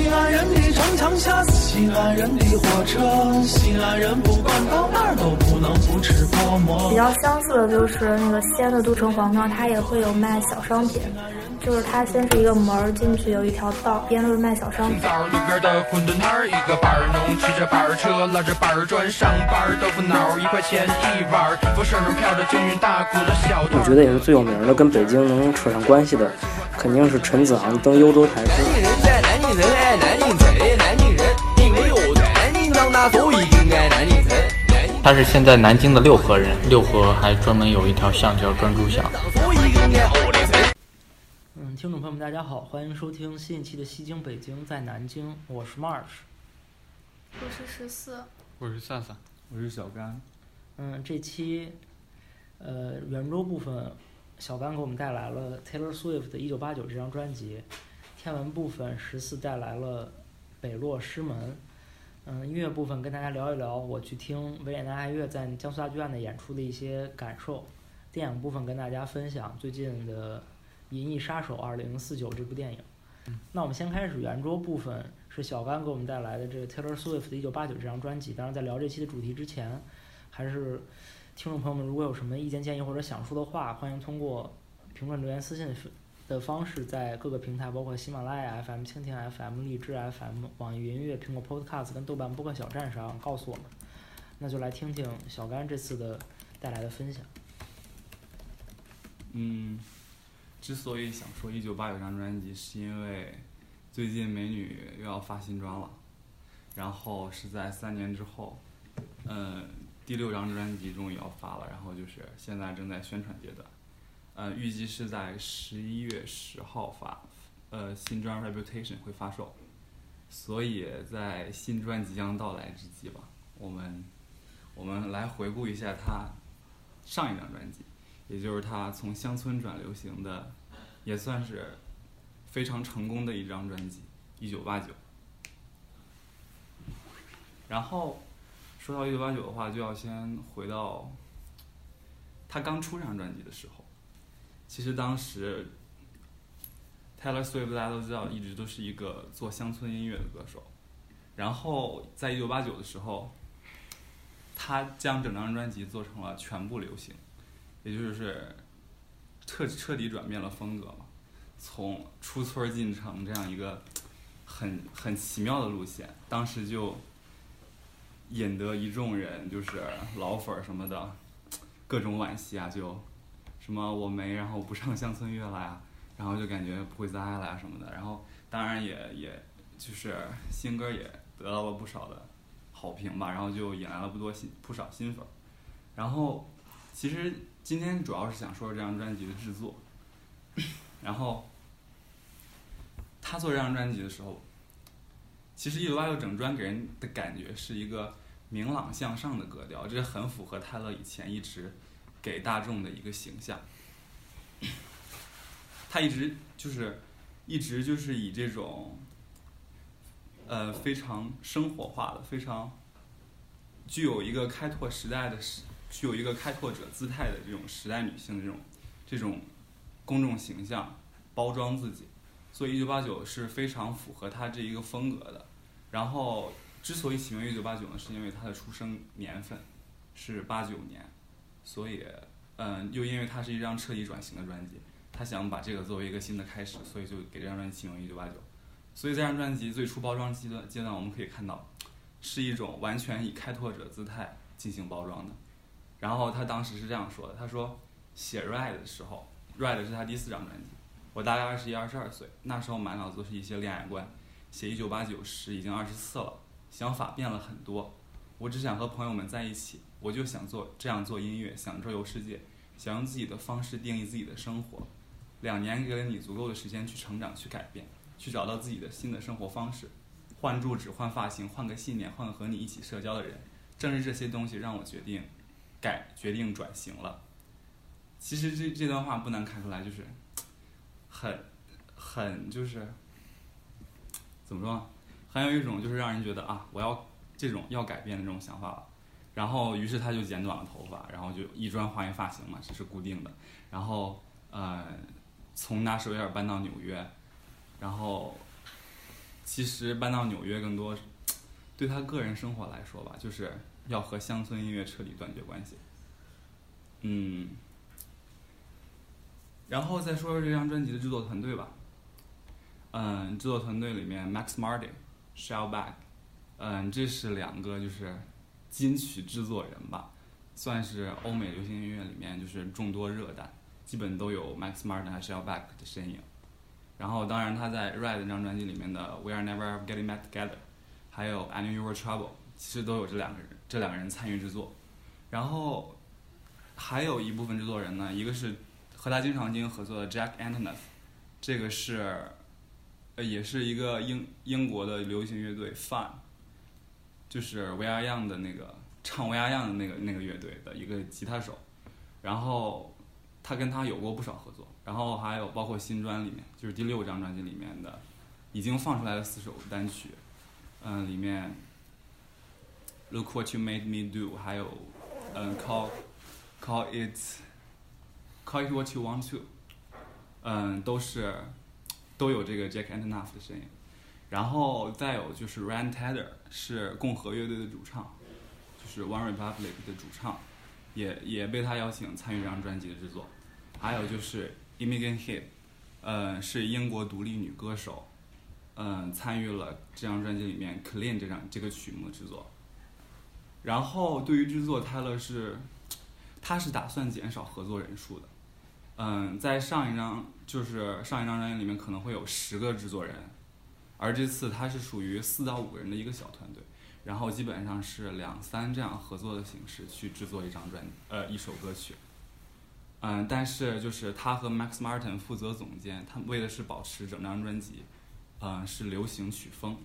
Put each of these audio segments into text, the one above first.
西安人的城墙下，西安人的火车，西安人不管到哪儿都不能不吃泡馍。比较相似的就是那个西安的都城隍庙，它也会有卖小商品，就是它先是一个门进去有一条道，边都是卖小商品。道路边的馄饨摊儿，一个板儿农骑着板儿车，拉着板儿砖上班儿，豆腐脑儿一块钱一碗儿，风扇上飘着京韵大鼓的小。我觉得也是最有名的，跟北京能扯上关系的，肯定是陈子昂登幽州台诗。他是现在南京的六合人，六合还专门有一条巷叫专诸巷。嗯，听众朋友们，大家好，欢迎收听新一期的《西京北京在南京》，我是 March。我是十四，我是萨萨，我是小甘，嗯，这期呃圆桌部分，小甘给我们带来了 Taylor Swift 的《一九八九》这张专辑，天文部分十四带来了《北落师门》。嗯，音乐部分跟大家聊一聊我去听维也纳爱乐在江苏大剧院的演出的一些感受。电影部分跟大家分享最近的《银翼杀手二零四九》这部电影。那我们先开始圆桌部分，是小甘给我们带来的这个 Taylor Swift 的《一九八九》这张专辑。当然，在聊这期的主题之前，还是听众朋友们如果有什么意见建议或者想说的话，欢迎通过评论留言、私信的方式，在各个平台，包括喜马拉雅 FM、蜻蜓 FM、荔枝 FM、网易云音乐、苹果 Podcast 跟豆瓣播客小站上告诉我们。那就来听听小甘这次的带来的分享。嗯，之所以想说《一九八九》张专辑，是因为最近美女又要发新专了，然后是在三年之后，嗯，第六张专辑终于要发了，然后就是现在正在宣传阶段，呃，预计是在十一月十号发，呃，新专《Reputation》会发售，所以在新专即将到来之际吧，我们我们来回顾一下他上一张专辑。也就是他从乡村转流行的，也算是非常成功的一张专辑《一九八九》。然后说到《一九八九》的话，就要先回到他刚出这张专辑的时候。其实当时 Taylor Swift 大家都知道，一直都是一个做乡村音乐的歌手。然后在《一九八九》的时候，他将整张专辑做成了全部流行。也就是彻彻底转变了风格嘛，从出村进城这样一个很很奇妙的路线，当时就引得一众人就是老粉儿什么的各种惋惜啊，就什么我没然后不上乡村乐了呀，然后就感觉不会再爱了呀什么的，然后当然也也就是新歌也得到了不少的好评吧，然后就引来了不多新不少新粉，然后其实。今天主要是想说这张专辑的制作，然后他做这张专辑的时候，其实《一九八六》整专给人的感觉是一个明朗向上的格调，这很符合泰勒以前一直给大众的一个形象。他一直就是一直就是以这种呃非常生活化的、非常具有一个开拓时代的。具有一个开拓者姿态的这种时代女性的这种这种公众形象包装自己，所以一九八九是非常符合她这一个风格的。然后之所以起名一九八九呢，是因为她的出生年份是八九年，所以嗯，又因为它是一张彻底转型的专辑，他想把这个作为一个新的开始，所以就给这张专辑起名一九八九。所以这张专辑最初包装阶段阶段，我们可以看到是一种完全以开拓者姿态进行包装的。然后他当时是这样说的：“他说写《Ride》的时候，《Ride》是他第四张专辑，我大概二十一、二十二岁，那时候满脑子是一些恋爱观。写《一九八九》时已经二十四了，想法变了很多。我只想和朋友们在一起，我就想做这样做音乐，想周游世界，想用自己的方式定义自己的生活。两年给了你足够的时间去成长、去改变、去找到自己的新的生活方式，换住址、换发型、换个信念、换个和你一起社交的人。正是这些东西让我决定。”改决定转型了。其实这这段话不难看出来，就是很很就是怎么说呢？很有一种就是让人觉得啊，我要这种要改变的这种想法了。然后于是他就剪短了头发，然后就一砖换一发型嘛，这是固定的。然后呃，从纳什维尔搬到纽约，然后其实搬到纽约更多，对他个人生活来说吧，就是要和乡村音乐彻底断绝关系。嗯，然后再说说这张专辑的制作团队吧。嗯，制作团队里面，Max Martin、Shellback，嗯，这是两个就是金曲制作人吧，算是欧美流行音乐里面就是众多热单，基本都有 Max Martin 和 Shellback 的身影。然后，当然他在 Red 这张专辑里面的 We Are Never Getting Back Together，还有 I Knew You Were Trouble，其实都有这两个人，这两个人参与制作。然后还有一部分制作人呢，一个是和他经常进行合作的 Jack Antonoff，这个是呃也是一个英英国的流行乐队 Fun，就是 We Are Young 的那个唱 We Are Young 的那个那个乐队的一个吉他手。然后他跟他有过不少合作。然后还有包括新专里面，就是第六张专辑里面的，已经放出来的四首单曲，嗯，里面，Look What You Made Me Do，还有，嗯，Call Call It Call It What You Want To，嗯，都是都有这个 Jack Antonoff 的身影。然后再有就是 Ryan Tedder 是共和乐队的主唱，就是 One Republic 的主唱，也也被他邀请参与这张专辑的制作。还有就是 Imogen Heap，嗯，是英国独立女歌手，嗯，参与了这张专辑里面《Clean》这张这个曲目的制作。然后对于制作，泰勒是，他是打算减少合作人数的，嗯，在上一张就是上一张专辑里面可能会有十个制作人，而这次他是属于四到五个人的一个小团队，然后基本上是两三这样合作的形式去制作一张专呃一首歌曲。嗯，但是就是他和 Max Martin 负责总监，他为的是保持整张专辑，嗯，是流行曲风。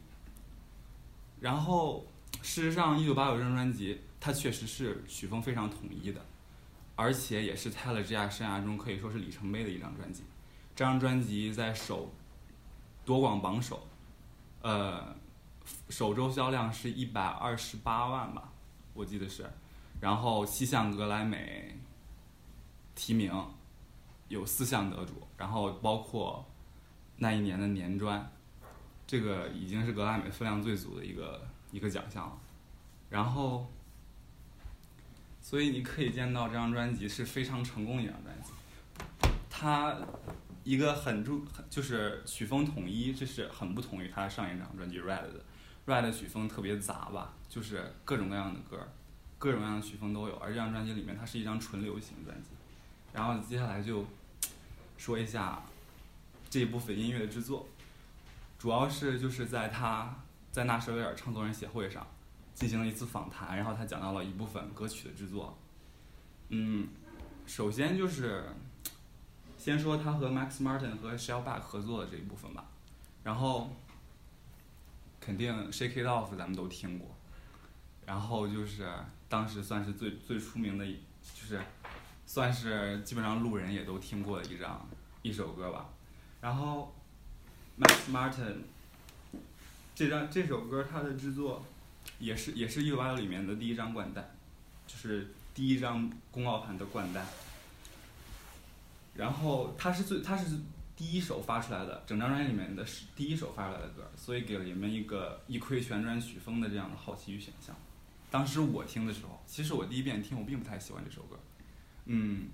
然后，事实上，一九八九这张专辑，它确实是曲风非常统一的，而且也是 Taylor 这样生涯中可以说是里程碑的一张专辑。这张专辑在首多广榜首，呃，首周销量是一百二十八万吧，我记得是，然后七项格莱美。提名有四项得主，然后包括那一年的年专，这个已经是格莱美分量最足的一个一个奖项了。然后，所以你可以见到这张专辑是非常成功的一张专辑。它一个很注就是曲风统一，这是很不同于它上一张专辑《Red》的。《Red》曲风特别杂吧，就是各种各样的歌，各种各样的曲风都有。而这张专辑里面，它是一张纯流行专辑。然后接下来就说一下这一部分音乐的制作，主要是就是在他在纳什维尔创作人协会上进行了一次访谈，然后他讲到了一部分歌曲的制作。嗯，首先就是先说他和 Max Martin 和 Shellback 合作的这一部分吧，然后肯定 Shake It Off 咱们都听过，然后就是当时算是最最出名的，就是。算是基本上路人也都听过的一张一首歌吧，然后，Max Martin，这张这首歌它的制作，也是也是 U 八里面的第一张冠单，就是第一张公告盘的冠单，然后它是最它是第一首发出来的整张专辑里面的是第一首发出来的歌，所以给了你们一个一窥全专曲风的这样的好奇与选项。当时我听的时候，其实我第一遍听我并不太喜欢这首歌。嗯，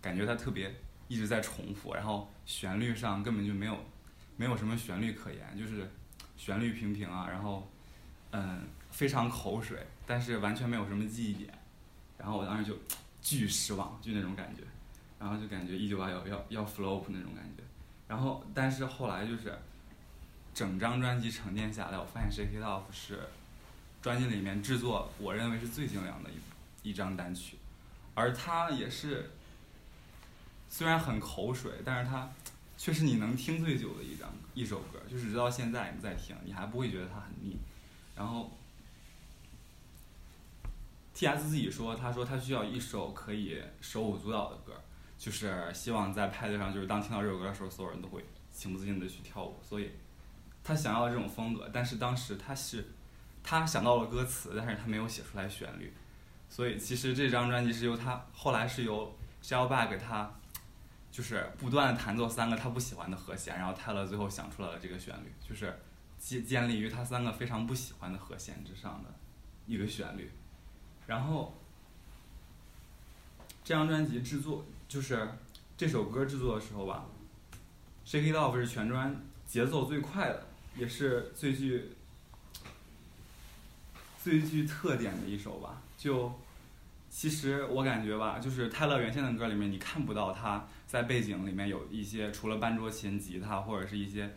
感觉它特别一直在重复，然后旋律上根本就没有没有什么旋律可言，就是旋律平平啊，然后嗯非常口水，但是完全没有什么记忆点，然后我当时就 巨失望，就那种感觉，然后就感觉一九八要要要 flop 那种感觉，然后但是后来就是整张专辑沉淀下来，我发现《Shake It Off》是专辑里面制作我认为是最精良的一一张单曲。而它也是，虽然很口水，但是它却是你能听最久的一张一首歌，就是直到现在你再听，你还不会觉得它很腻。然后，T.S 自己说，他说他需要一首可以手舞足蹈的歌，就是希望在派对上，就是当听到这首歌的时候，所有人都会情不自禁的去跳舞。所以，他想要这种风格，但是当时他是他想到了歌词，但是他没有写出来旋律。所以其实这张专辑是由他后来是由 s h e l b a 给他，就是不断弹奏三个他不喜欢的和弦，然后泰勒最后想出来了这个旋律，就是建建立于他三个非常不喜欢的和弦之上的一个旋律。然后这张专辑制作就是这首歌制作的时候吧，Shake It Off 是全专节奏最快的，也是最具最具特点的一首吧。就其实我感觉吧，就是泰勒原先的歌里面，你看不到他在背景里面有一些除了班卓琴、吉他或者是一些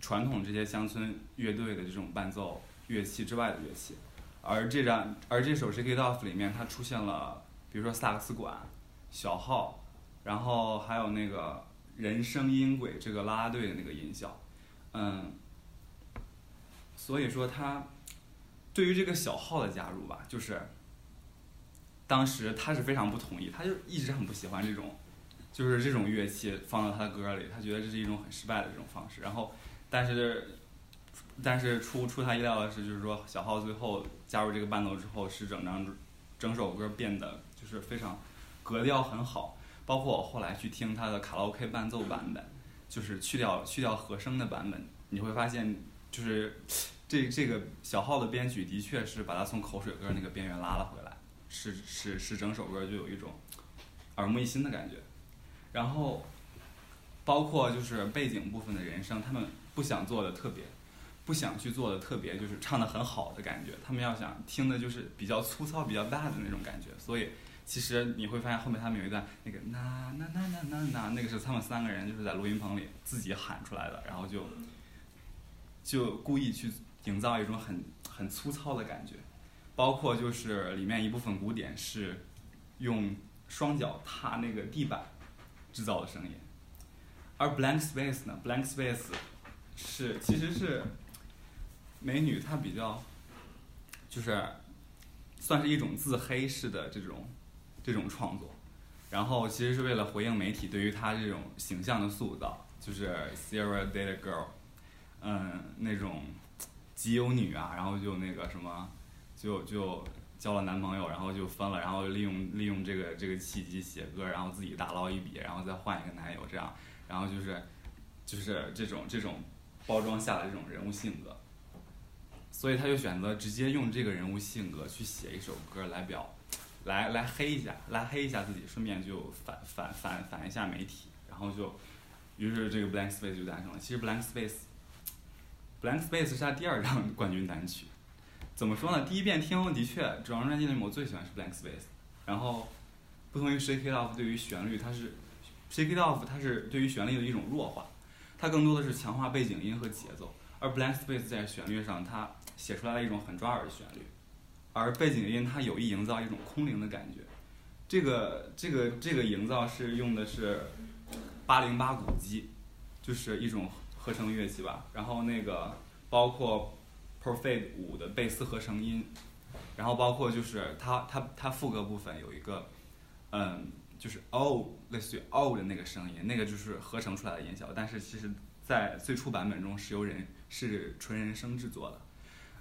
传统这些乡村乐队的这种伴奏乐器之外的乐器。而这张而这首《Shake It Off》里面，它出现了，比如说萨克斯管、小号，然后还有那个人声音轨这个啦啦队的那个音效，嗯，所以说他对于这个小号的加入吧，就是当时他是非常不同意，他就一直很不喜欢这种，就是这种乐器放到他的歌里，他觉得这是一种很失败的这种方式。然后，但是但是出出他意料的是，就是说小号最后加入这个伴奏之后，使整张整首歌变得就是非常格调很好。包括我后来去听他的卡拉 OK 伴奏版本，就是去掉去掉和声的版本，你会发现就是这这个小号的编曲的确是把它从口水歌那个边缘拉了回来，使使使整首歌就有一种耳目一新的感觉。然后包括就是背景部分的人声，他们不想做的特别。不想去做的特别就是唱的很好的感觉，他们要想听的就是比较粗糙、比较大的那种感觉。所以其实你会发现后面他们有一段那个呐呐呐呐呐呐，那个是他们三个人就是在录音棚里自己喊出来的，然后就就故意去营造一种很很粗糙的感觉。包括就是里面一部分鼓点是用双脚踏那个地板制造的声音，而 Blank Space 呢，Blank Space 是其实是。美女她比较，就是算是一种自黑式的这种这种创作，然后其实是为了回应媒体对于她这种形象的塑造，就是 Sierra d a t a Girl，嗯，那种集邮女啊，然后就那个什么，就就交了男朋友，然后就分了，然后利用利用这个这个契机写歌，然后自己大捞一笔，然后再换一个男友这样，然后就是就是这种这种包装下的这种人物性格。所以他就选择直接用这个人物性格去写一首歌来表，来来黑一下，来黑一下自己，顺便就反反反反一下媒体，然后就，于是这个 Blank Space 就诞生了。其实 Blank Space，Blank Space 是他第二张 冠军单曲。怎么说呢？第一遍听后的确，整张专辑里面我最喜欢是 Blank Space。然后，不同于 Shake It Off 对于旋律，它是 Shake It Off 它是对于旋律的一种弱化，它更多的是强化背景音和节奏。而 Blank Space 在旋律上，它写出来了一种很抓耳的旋律，而背景音它有意营造一种空灵的感觉。这个这个这个营造是用的是八零八鼓机，就是一种合成乐器吧。然后那个包括 Perfect 五的贝斯合成音，然后包括就是它它它副歌部分有一个嗯，就是 O 类似于 O 的那个声音，那个就是合成出来的音效。但是其实，在最初版本中是由人是纯人声制作的。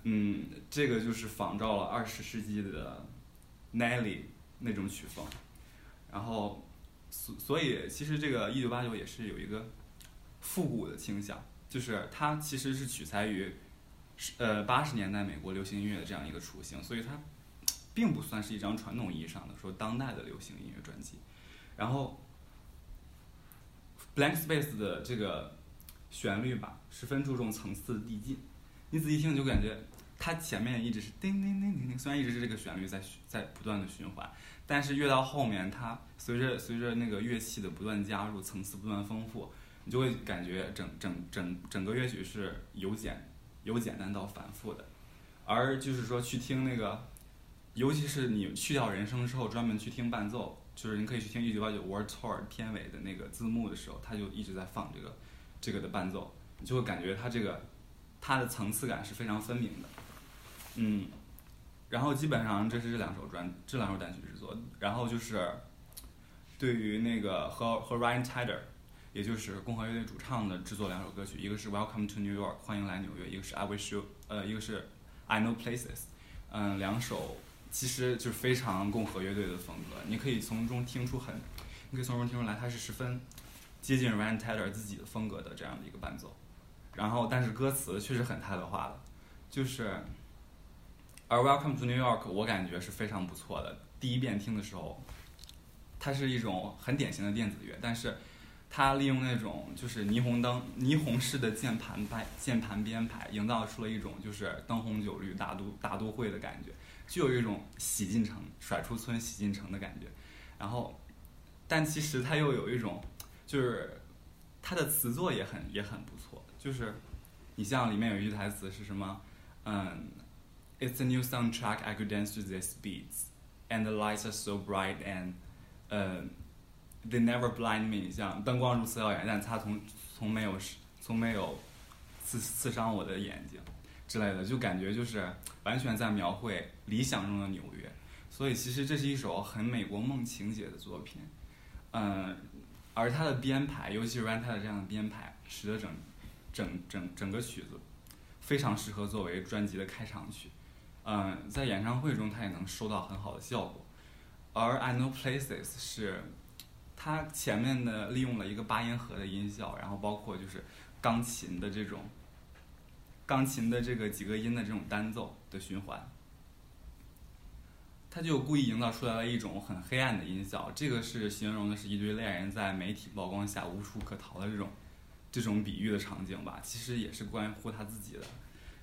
嗯，这个就是仿照了二十世纪的 Nelly 那种曲风，然后所所以其实这个一九八九也是有一个复古的倾向，就是它其实是取材于呃八十年代美国流行音乐的这样一个雏形，所以它并不算是一张传统意义上的说当代的流行音乐专辑。然后 Blank Space 的这个旋律吧，十分注重层次递进，你仔细听就感觉。它前面一直是叮叮叮叮叮，虽然一直是这个旋律在在不断的循环，但是越到后面，它随着随着那个乐器的不断加入，层次不断丰富，你就会感觉整整整整个乐曲是由简由简单到繁复的。而就是说去听那个，尤其是你去掉人声之后，专门去听伴奏，就是你可以去听一九八九 World Tour 片尾的那个字幕的时候，它就一直在放这个这个的伴奏，你就会感觉它这个它的层次感是非常分明的。嗯，然后基本上这是这两首专这两首单曲制作，然后就是对于那个和和 Ryan Tedder，也就是共和乐队主唱的制作两首歌曲，一个是 Welcome to New York 欢迎来纽约，一个是 I Wish You 呃一个是 I Know Places，嗯两首其实就是非常共和乐队的风格，你可以从中听出很，你可以从中听出来它是十分接近 Ryan Tedder 自己的风格的这样的一个伴奏，然后但是歌词确实很泰勒化的，就是，而 Welcome to New York 我感觉是非常不错的。第一遍听的时候，它是一种很典型的电子乐，但是它利用那种就是霓虹灯、霓虹式的键盘排键盘编排，营造出了一种就是灯红酒绿大都大都会的感觉，就有一种洗进城、甩出村、洗进城的感觉。然后，但其实它又有一种就是它的词作也很也很不错，就是你像里面有一句台词是什么？嗯，It's a new soundtrack I could dance to these beats, and the lights are so bright and，uh, they never blind me，像灯光如此耀眼，但它从从没有从没有刺刺伤我的眼睛之类的，就感觉就是完全在描绘理想中的纽约。所以其实这是一首很美国梦情节的作品，嗯，而它的编排，尤其是 Ranta 的这样的编排，使得整整整整个曲子非常适合作为专辑的开场曲。嗯，在演唱会中他也能收到很好的效果。而 I Know Places 是它前面的利用了一个八音盒的音效，然后包括就是钢琴的这种钢琴的这个几个音的这种单奏的循环。他就故意营造出来了一种很黑暗的音效，这个是形容的是一对恋人在媒体曝光下无处可逃的这种这种比喻的场景吧，其实也是关乎他自己的。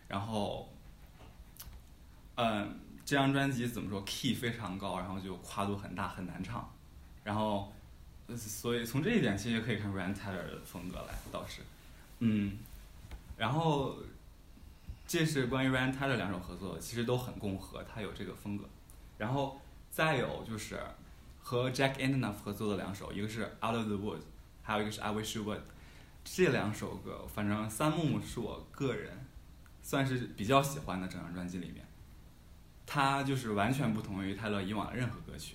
然后，嗯，这张专辑怎么说，key 非常高，然后就跨度很大，很难唱。然后，所以从这一点其实也可以看出 Ryan Tedder 的风格来，倒是，嗯，然后这是关于 Ryan Tedder 两首合作，其实都很共和，他有这个风格。然后再有就是和 Jack Antonoff 合作的两首，一个是 Out of the Woods，还有一个是 I Wish You Would。这两首歌，反正三木木是我个人算是比较喜欢的整张专辑里面。它就是完全不同于泰勒以往的任何歌曲，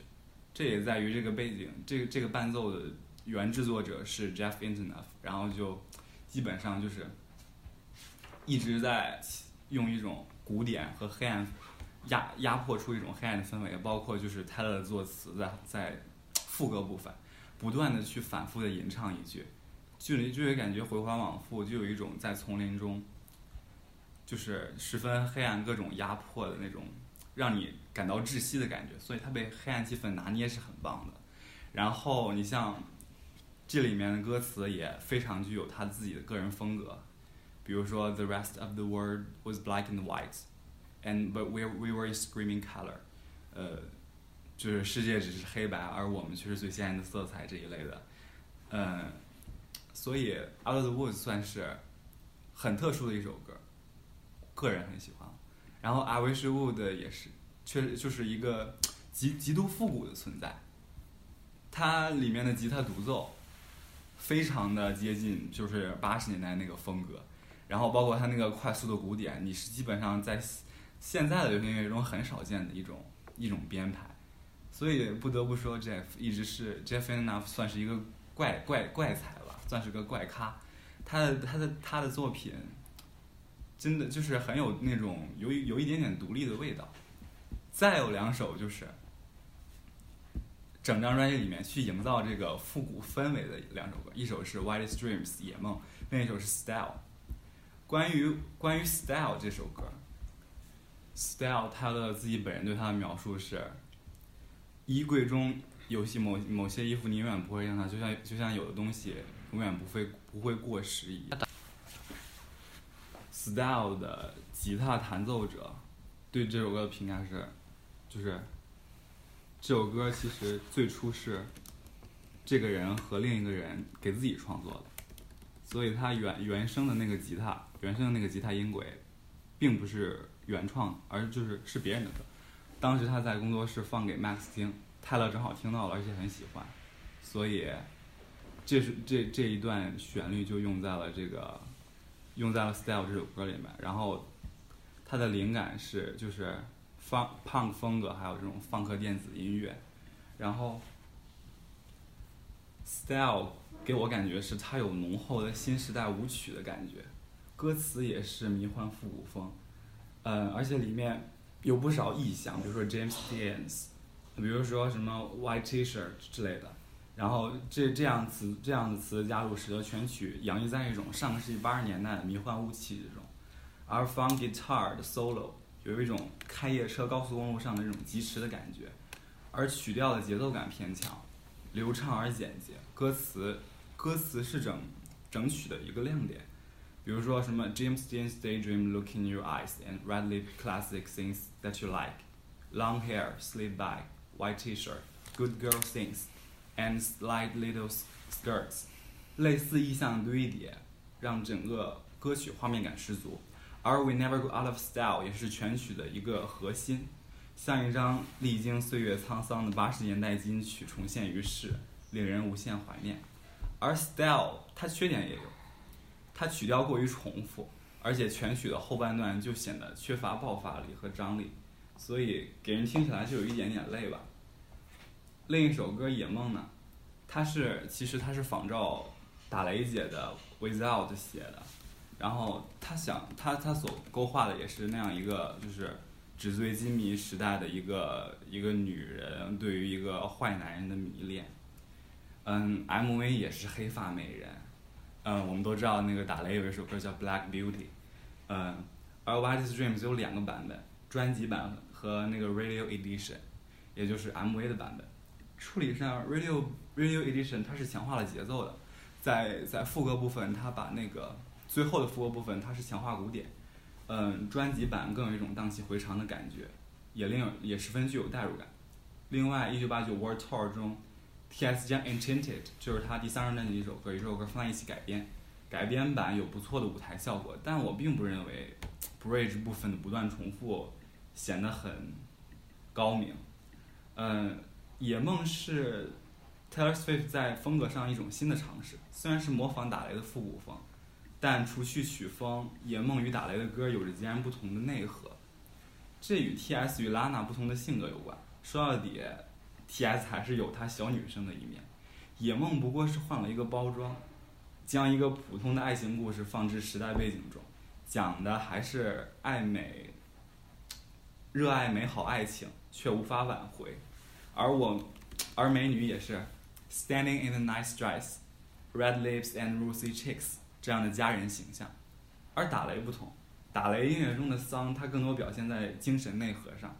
这也在于这个背景，这个这个伴奏的原制作者是 Jeff Antonoff，然后就基本上就是一直在用一种古典和黑暗压压迫出一种黑暗的氛围，包括就是泰勒的作词在在副歌部分不断的去反复的吟唱一句，就就会感觉回环往复，就有一种在丛林中就是十分黑暗、各种压迫的那种让你感到窒息的感觉，所以他被黑暗气氛拿捏是很棒的。然后你像这里面的歌词也非常具有他自己的个人风格，比如说 The rest of the world was black and white。And but we we were screaming color，呃，就是世界只是黑白，而我们却是最鲜艳的色彩这一类的，嗯，所以《Out of the Woods》算是很特殊的一首歌，个人很喜欢。然后《，Avishwood》也是，确实就是一个极极度复古的存在，它里面的吉他独奏非常的接近就是八十年代那个风格，然后包括它那个快速的鼓点，你是基本上在现在的流行音乐中很少见的一种一种编排，所以不得不说，Jeff 一直是 Jeff Enough 算是一个怪怪怪才吧，算是个怪咖。他的他的他的作品，真的就是很有那种有有一点点独立的味道。再有两首就是整张专辑里面去营造这个复古氛围的两首歌，一首是《Wild Dreams》野梦，另一首是《Style》。关于关于《Style》这首歌。Style，他的自己本人对他的描述是：衣柜中有些某某些衣服，你永远不会让它，就像就像有的东西永远不会不会过时一样。Style 的吉他弹奏者对这首歌的评价是，就是这首歌其实最初是这个人和另一个人给自己创作的，所以他原原声的那个吉他，原声的那个吉他音轨，并不是。原创，而就是是别人的歌。当时他在工作室放给 Max 听，泰勒正好听到了，而且很喜欢，所以这是这这一段旋律就用在了这个用在了 Style 这首歌里面。然后它的灵感是就是放 punk 风格，还有这种放克电子音乐。然后 Style 给我感觉是它有浓厚的新时代舞曲的感觉，歌词也是迷幻复古风。嗯，而且里面有不少意象，比如说 James Dean，比如说什么 White T-shirt 之类的，然后这这样词这样的词的加入，使得全曲洋溢在一种上个世纪八十年代的迷幻雾气之中，而 funk guitar 的 solo 有一种开夜车高速公路上的这种疾驰的感觉，而曲调的节奏感偏强，流畅而简洁，歌词歌词是整整曲的一个亮点。比如说什么 James Dean's daydream look in your eyes and red lip classic things that you like, long hair, slip back, white t-shirt, good girl things, and slight little skirts，类似意象堆叠，让整个歌曲画面感十足。而 We Never Go Out of Style 也是全曲的一个核心，像一张历经岁月沧桑的八十年代金曲重现于世，令人无限怀念。而 Style 它缺点也有，它曲调过于重复，而且全曲的后半段就显得缺乏爆发力和张力，所以给人听起来就有一点点累吧。另一首歌《野梦》呢，它是其实它是仿照打雷姐的《Without》写的，然后他想他他所勾画的也是那样一个就是纸醉金迷时代的一个一个女人对于一个坏男人的迷恋。嗯，MV 也是黑发美人。嗯，我们都知道那个打雷有一首歌叫《Black Beauty》。嗯，而《w h i t e s Dreams》有两个版本，专辑版和那个 Radio Edition，也就是 MV 的版本。处理上 Radio Radio Edition 它是强化了节奏的，在在副歌部分它把那个最后的副歌部分它是强化鼓点。嗯，专辑版更有一种荡气回肠的感觉，也令也十分具有代入感。另外，一九八九 World Tour 中，T.S. 将 Enchanted 就是他第三张专辑的一首歌，一首歌放在一起改编，改编版有不错的舞台效果，但我并不认为 Bridge 部分的不断重复显得很高明。嗯，野梦是 Taylor Swift 在风格上一种新的尝试，虽然是模仿打雷的复古风，但除去曲风，野梦与打雷的歌有着截然不同的内核。这与 T.S. 与 Lana 不同的性格有关。说到底，T.S. 还是有她小女生的一面，野梦不过是换了一个包装，将一个普通的爱情故事放置时代背景中，讲的还是爱美、热爱美好爱情却无法挽回。而我，而美女也是 standing in a nice dress, red lips and rosy cheeks 这样的佳人形象。而打雷不同，打雷音乐中的丧，它更多表现在精神内核上，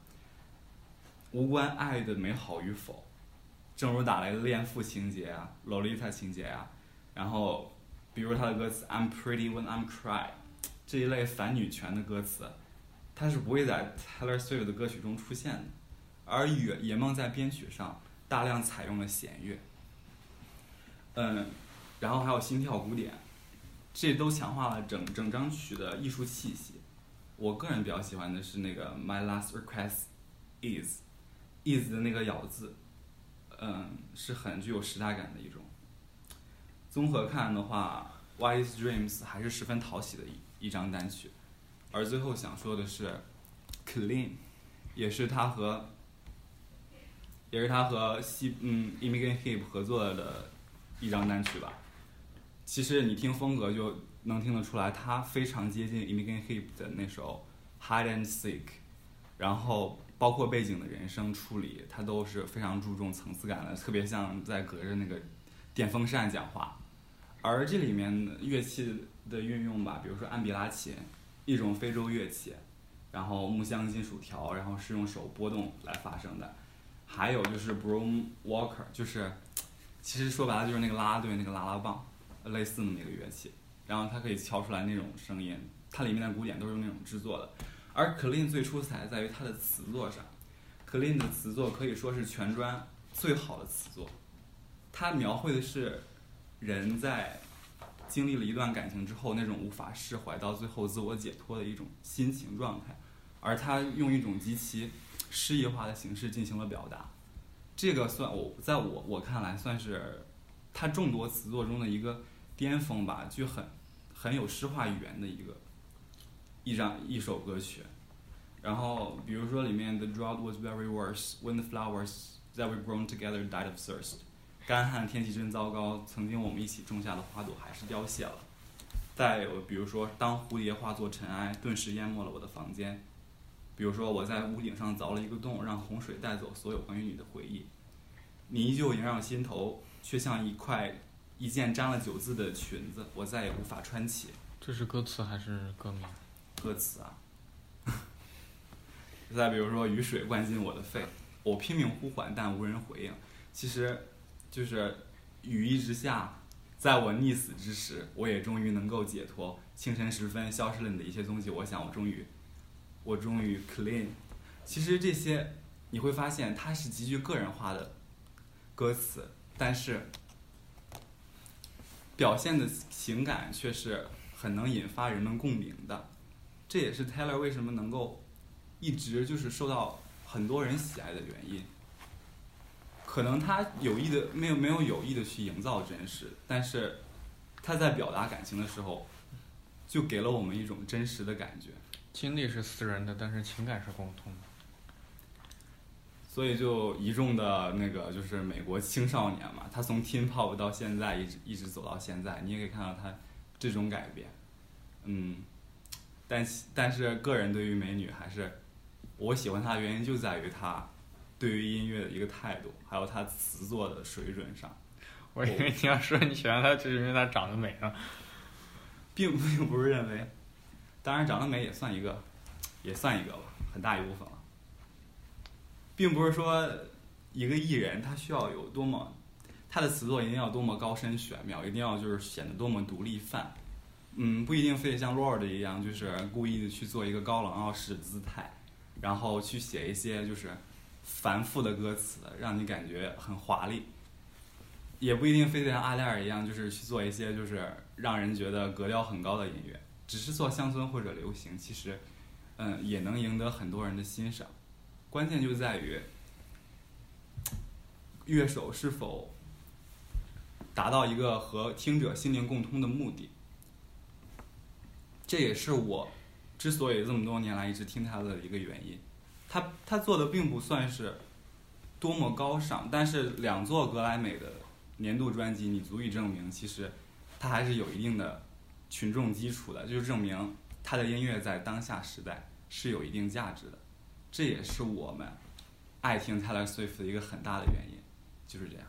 无关爱的美好与否。正如打雷的恋父情节啊、洛丽塔情节啊，然后比如他的歌词 "I'm pretty when I'm cry" 这一类反女权的歌词，它是不会在 Taylor Swift 的歌曲中出现的。而野野梦在编曲上大量采用了弦乐，嗯，然后还有心跳鼓点，这都强化了整整张曲的艺术气息。我个人比较喜欢的是那个 My Last Request Is Is 的那个咬字，嗯，是很具有时代感的一种。综合看的话，《Wise Dreams》还是十分讨喜的一一张单曲。而最后想说的是，《Clean》也是他和也是他和西嗯 Imogen Heap 合作的一张单曲吧。其实你听风格就能听得出来，它非常接近 Imogen Heap 的那首《Hide and Seek》，然后包括背景的人声处理，它都是非常注重层次感的，特别像在隔着那个电风扇讲话。而这里面乐器的运用吧，比如说安比拉琴，一种非洲乐器，然后木箱金属条，然后是用手拨动来发声的。还有就是 broom walker，就是其实说白了就是那个啦啦队那个啦啦棒，类似的那个乐器，然后它可以敲出来那种声音，它里面的鼓点都是用那种制作的。而 Clean 最出彩在于它的词作上，Clean 的词作可以说是全专最好的词作，它描绘的是人在经历了一段感情之后那种无法释怀到最后自我解脱的一种心情状态，而他用一种极其诗意化的形式进行了表达，这个算我在我我看来算是他众多词作中的一个巅峰吧，就很很有诗化语言的一个一张一首歌曲。然后比如说里面 The drought was very worse when the flowers that were grown together died of thirst，干旱天气真糟糕，曾经我们一起种下的花朵还是凋谢了。再有比如说当蝴蝶化作尘埃，顿时淹没了我的房间。比如说，我在屋顶上凿了一个洞，让洪水带走所有关于你的回忆。你依旧萦绕心头，却像一块一件沾了酒渍的裙子，我再也无法穿起。这是歌词还是歌名？歌词啊。再比如说，雨水灌进我的肺，我拼命呼唤，但无人回应。其实，就是雨一直下，在我溺死之时，我也终于能够解脱。清晨时分，消失了你的一切踪迹。我想，我终于，我终于 clean。其实这些你会发现，它是极具个人化的歌词，但是表现的情感却是很能引发人们共鸣的。这也是 Taylor 为什么能够一直就是受到很多人喜爱的原因。可能他有意的没有没有有意的去营造真实，但是他在表达感情的时候，就给了我们一种真实的感觉。经历是私人的，但是情感是共通的。所以就一众的那个就是美国青少年嘛，他从 Teen Pop 到现在一直一直走到现在，你也可以看到他这种改变。嗯，但但是个人对于美女还是我喜欢她的原因就在于她对于音乐的一个态度，还有她词作的水准上。我以为你要说你喜欢她，就是因为她长得美呢。并并不是认为，当然长得美也算一个，也算一个吧，很大一部分了。并不是说一个艺人他需要有多么，他的词作一定要多么高深玄妙，一定要就是显得多么独立范。嗯，不一定非得像 Lord 一样，就是故意的去做一个高冷傲世的姿态，然后去写一些就是繁复的歌词，让你感觉很华丽。也不一定非得像阿黛尔一样，就是去做一些就是让人觉得格调很高的音乐，只是做乡村或者流行，其实，嗯，也能赢得很多人的欣赏。关键就在于乐手是否达到一个和听者心灵共通的目的。这也是我之所以这么多年来一直听他的一个原因。他他做的并不算是多么高尚，但是两座格莱美的年度专辑，你足以证明，其实他还是有一定的群众基础的，就是证明他的音乐在当下时代是有一定价值的。这也是我们爱听 Taylor Swift 的一个很大的原因，就是这样。